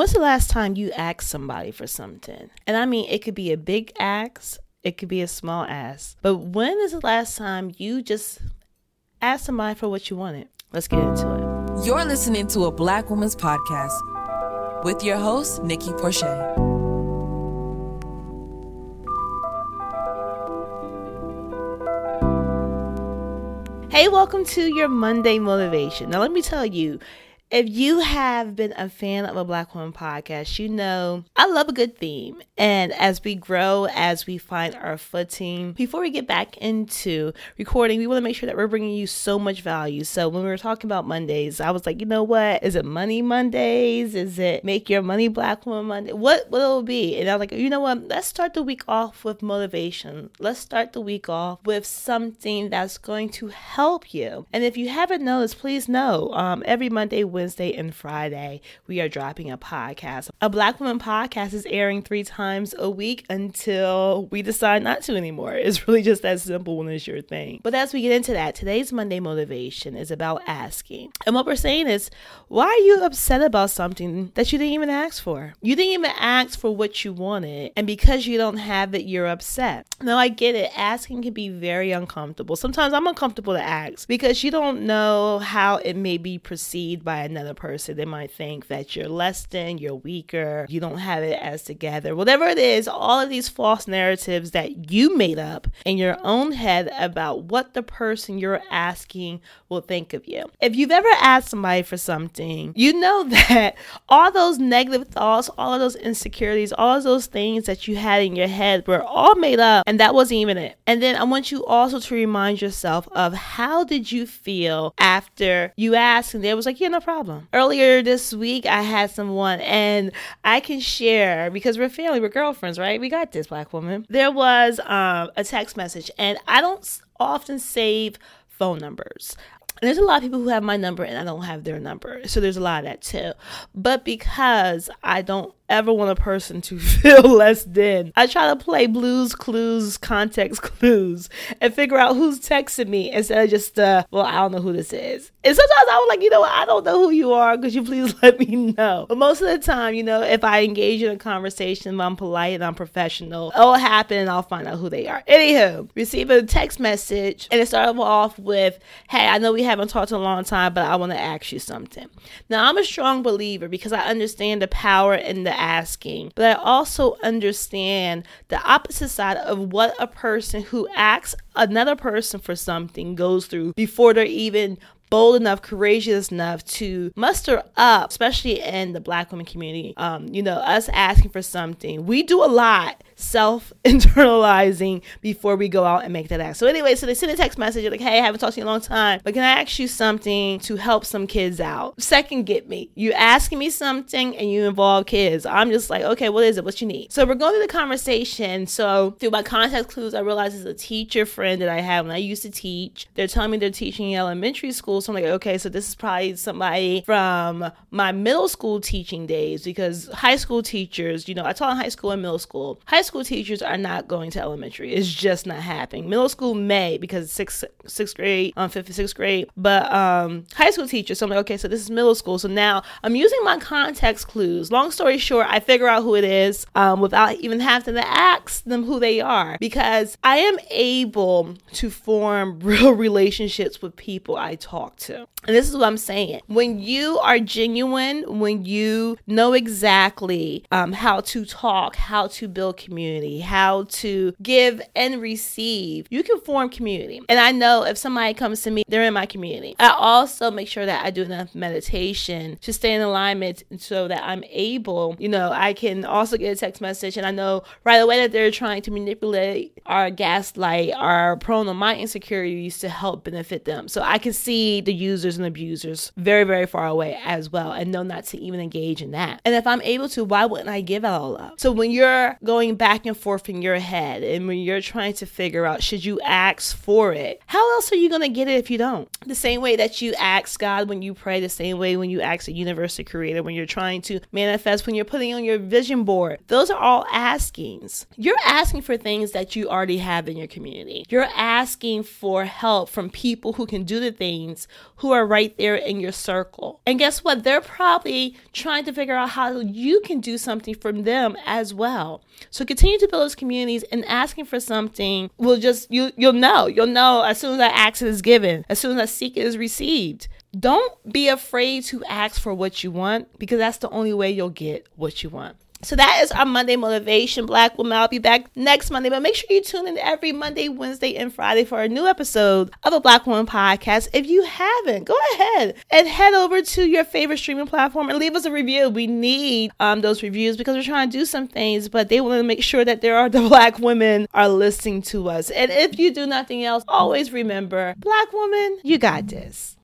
When's the last time you asked somebody for something? And I mean, it could be a big ask, it could be a small ask. But when is the last time you just asked somebody for what you wanted? Let's get into it. You're listening to a Black Woman's Podcast with your host, Nikki Porcher. Hey, welcome to your Monday motivation. Now, let me tell you, if you have been a fan of a Black Woman podcast, you know I love a good theme. And as we grow, as we find our footing, before we get back into recording, we want to make sure that we're bringing you so much value. So when we were talking about Mondays, I was like, you know what? Is it Money Mondays? Is it Make Your Money Black Woman Monday? What will it be? And I was like, you know what? Let's start the week off with motivation. Let's start the week off with something that's going to help you. And if you haven't noticed, please know um, every Monday, Wednesday, and Friday, we are dropping a podcast. A Black Woman podcast is airing three times a week until we decide not to anymore. It's really just that simple when it's your thing. But as we get into that, today's Monday motivation is about asking. And what we're saying is, why are you upset about something that you didn't even ask for? You didn't even ask for what you wanted. And because you don't have it, you're upset. Now, I get it. Asking can be very uncomfortable. Sometimes I'm uncomfortable to ask because you don't know how it may be perceived by another person. They might think that you're less than, you're weaker, you don't have it as together. Whatever it is, all of these false narratives that you made up in your own head about what the person you're asking will think of you. If you've ever asked somebody for something, you know that all those negative thoughts, all of those insecurities, all of those things that you had in your head were all made up and that wasn't even it. And then I want you also to remind yourself of how did you feel after you asked and they was like, yeah, no problem problem. Earlier this week, I had someone, and I can share because we're family, we're girlfriends, right? We got this, black woman. There was um, a text message, and I don't often save phone numbers. And there's a lot of people who have my number and I don't have their number. So there's a lot of that too. But because I don't ever want a person to feel less than. I try to play Blue's Clues, context clues, and figure out who's texting me instead of just, uh, well, I don't know who this is. And sometimes I was like, you know what, I don't know who you are. Could you please let me know? But most of the time, you know, if I engage in a conversation, if I'm polite and I'm professional, it'll happen and I'll find out who they are. Anywho, receive a text message and it started off with, hey, I know we haven't talked in a long time, but I want to ask you something. Now, I'm a strong believer because I understand the power and the asking, but I also understand the opposite side of what a person who asks another person for something goes through before they're even bold enough, courageous enough to muster up, especially in the black women community. Um, you know, us asking for something. We do a lot self internalizing before we go out and make that ask. So anyway, so they send a text message like, "Hey, I haven't talked to you in a long time, but can I ask you something to help some kids out?" Second, get me. You asking me something and you involve kids. I'm just like, okay, what is it? What you need? So we're going through the conversation. So through my context clues, I realized it's a teacher friend that I have when I used to teach. They're telling me they're teaching elementary school, so I'm like, okay, so this is probably somebody from my middle school teaching days because high school teachers, you know, I taught in high school and middle school. High school teachers are not going to elementary. It's just not happening. Middle school may because sixth sixth grade, um, fifth and sixth grade, but um, high school teachers. So I'm like, okay, so this is middle school. So now I'm using my context clues. Long story short, I figure out who it is um, without even having to ask them who they are because I am able to form real relationships with people I talk to. And this is what I'm saying. When you are genuine, when you know exactly um, how to talk, how to build community, how to give and receive, you can form community. And I know if somebody comes to me, they're in my community. I also make sure that I do enough meditation to stay in alignment so that I'm able, you know, I can also get a text message and I know right away that they're trying to manipulate our gaslight, our prone on my insecurities to help benefit them. So I can see the users and abusers very, very far away as well and know not to even engage in that. And if I'm able to, why wouldn't I give it all up? So when you're going back and forth in your head and when you're trying to figure out should you ask for it, how else are you going to get it if you don't? The same way that you ask God when you pray, the same way when you ask the universe creator, when you're trying to manifest, when you're putting on your vision board, those are all askings. You're asking for things that you already have in your community. You're asking for help from people who can do the things who are right there in your circle. And guess what? They're probably trying to figure out how you can do something for them as well. So continue to build those communities and asking for something will just you you'll know. You'll know as soon as that action is given, as soon as that seek is received. Don't be afraid to ask for what you want because that's the only way you'll get what you want. So that is our Monday motivation, Black woman. I'll be back next Monday, but make sure you tune in every Monday, Wednesday, and Friday for a new episode of the Black Woman Podcast. If you haven't, go ahead and head over to your favorite streaming platform and leave us a review. We need um, those reviews because we're trying to do some things, but they want to make sure that there are the Black women are listening to us. And if you do nothing else, always remember, Black woman, you got this.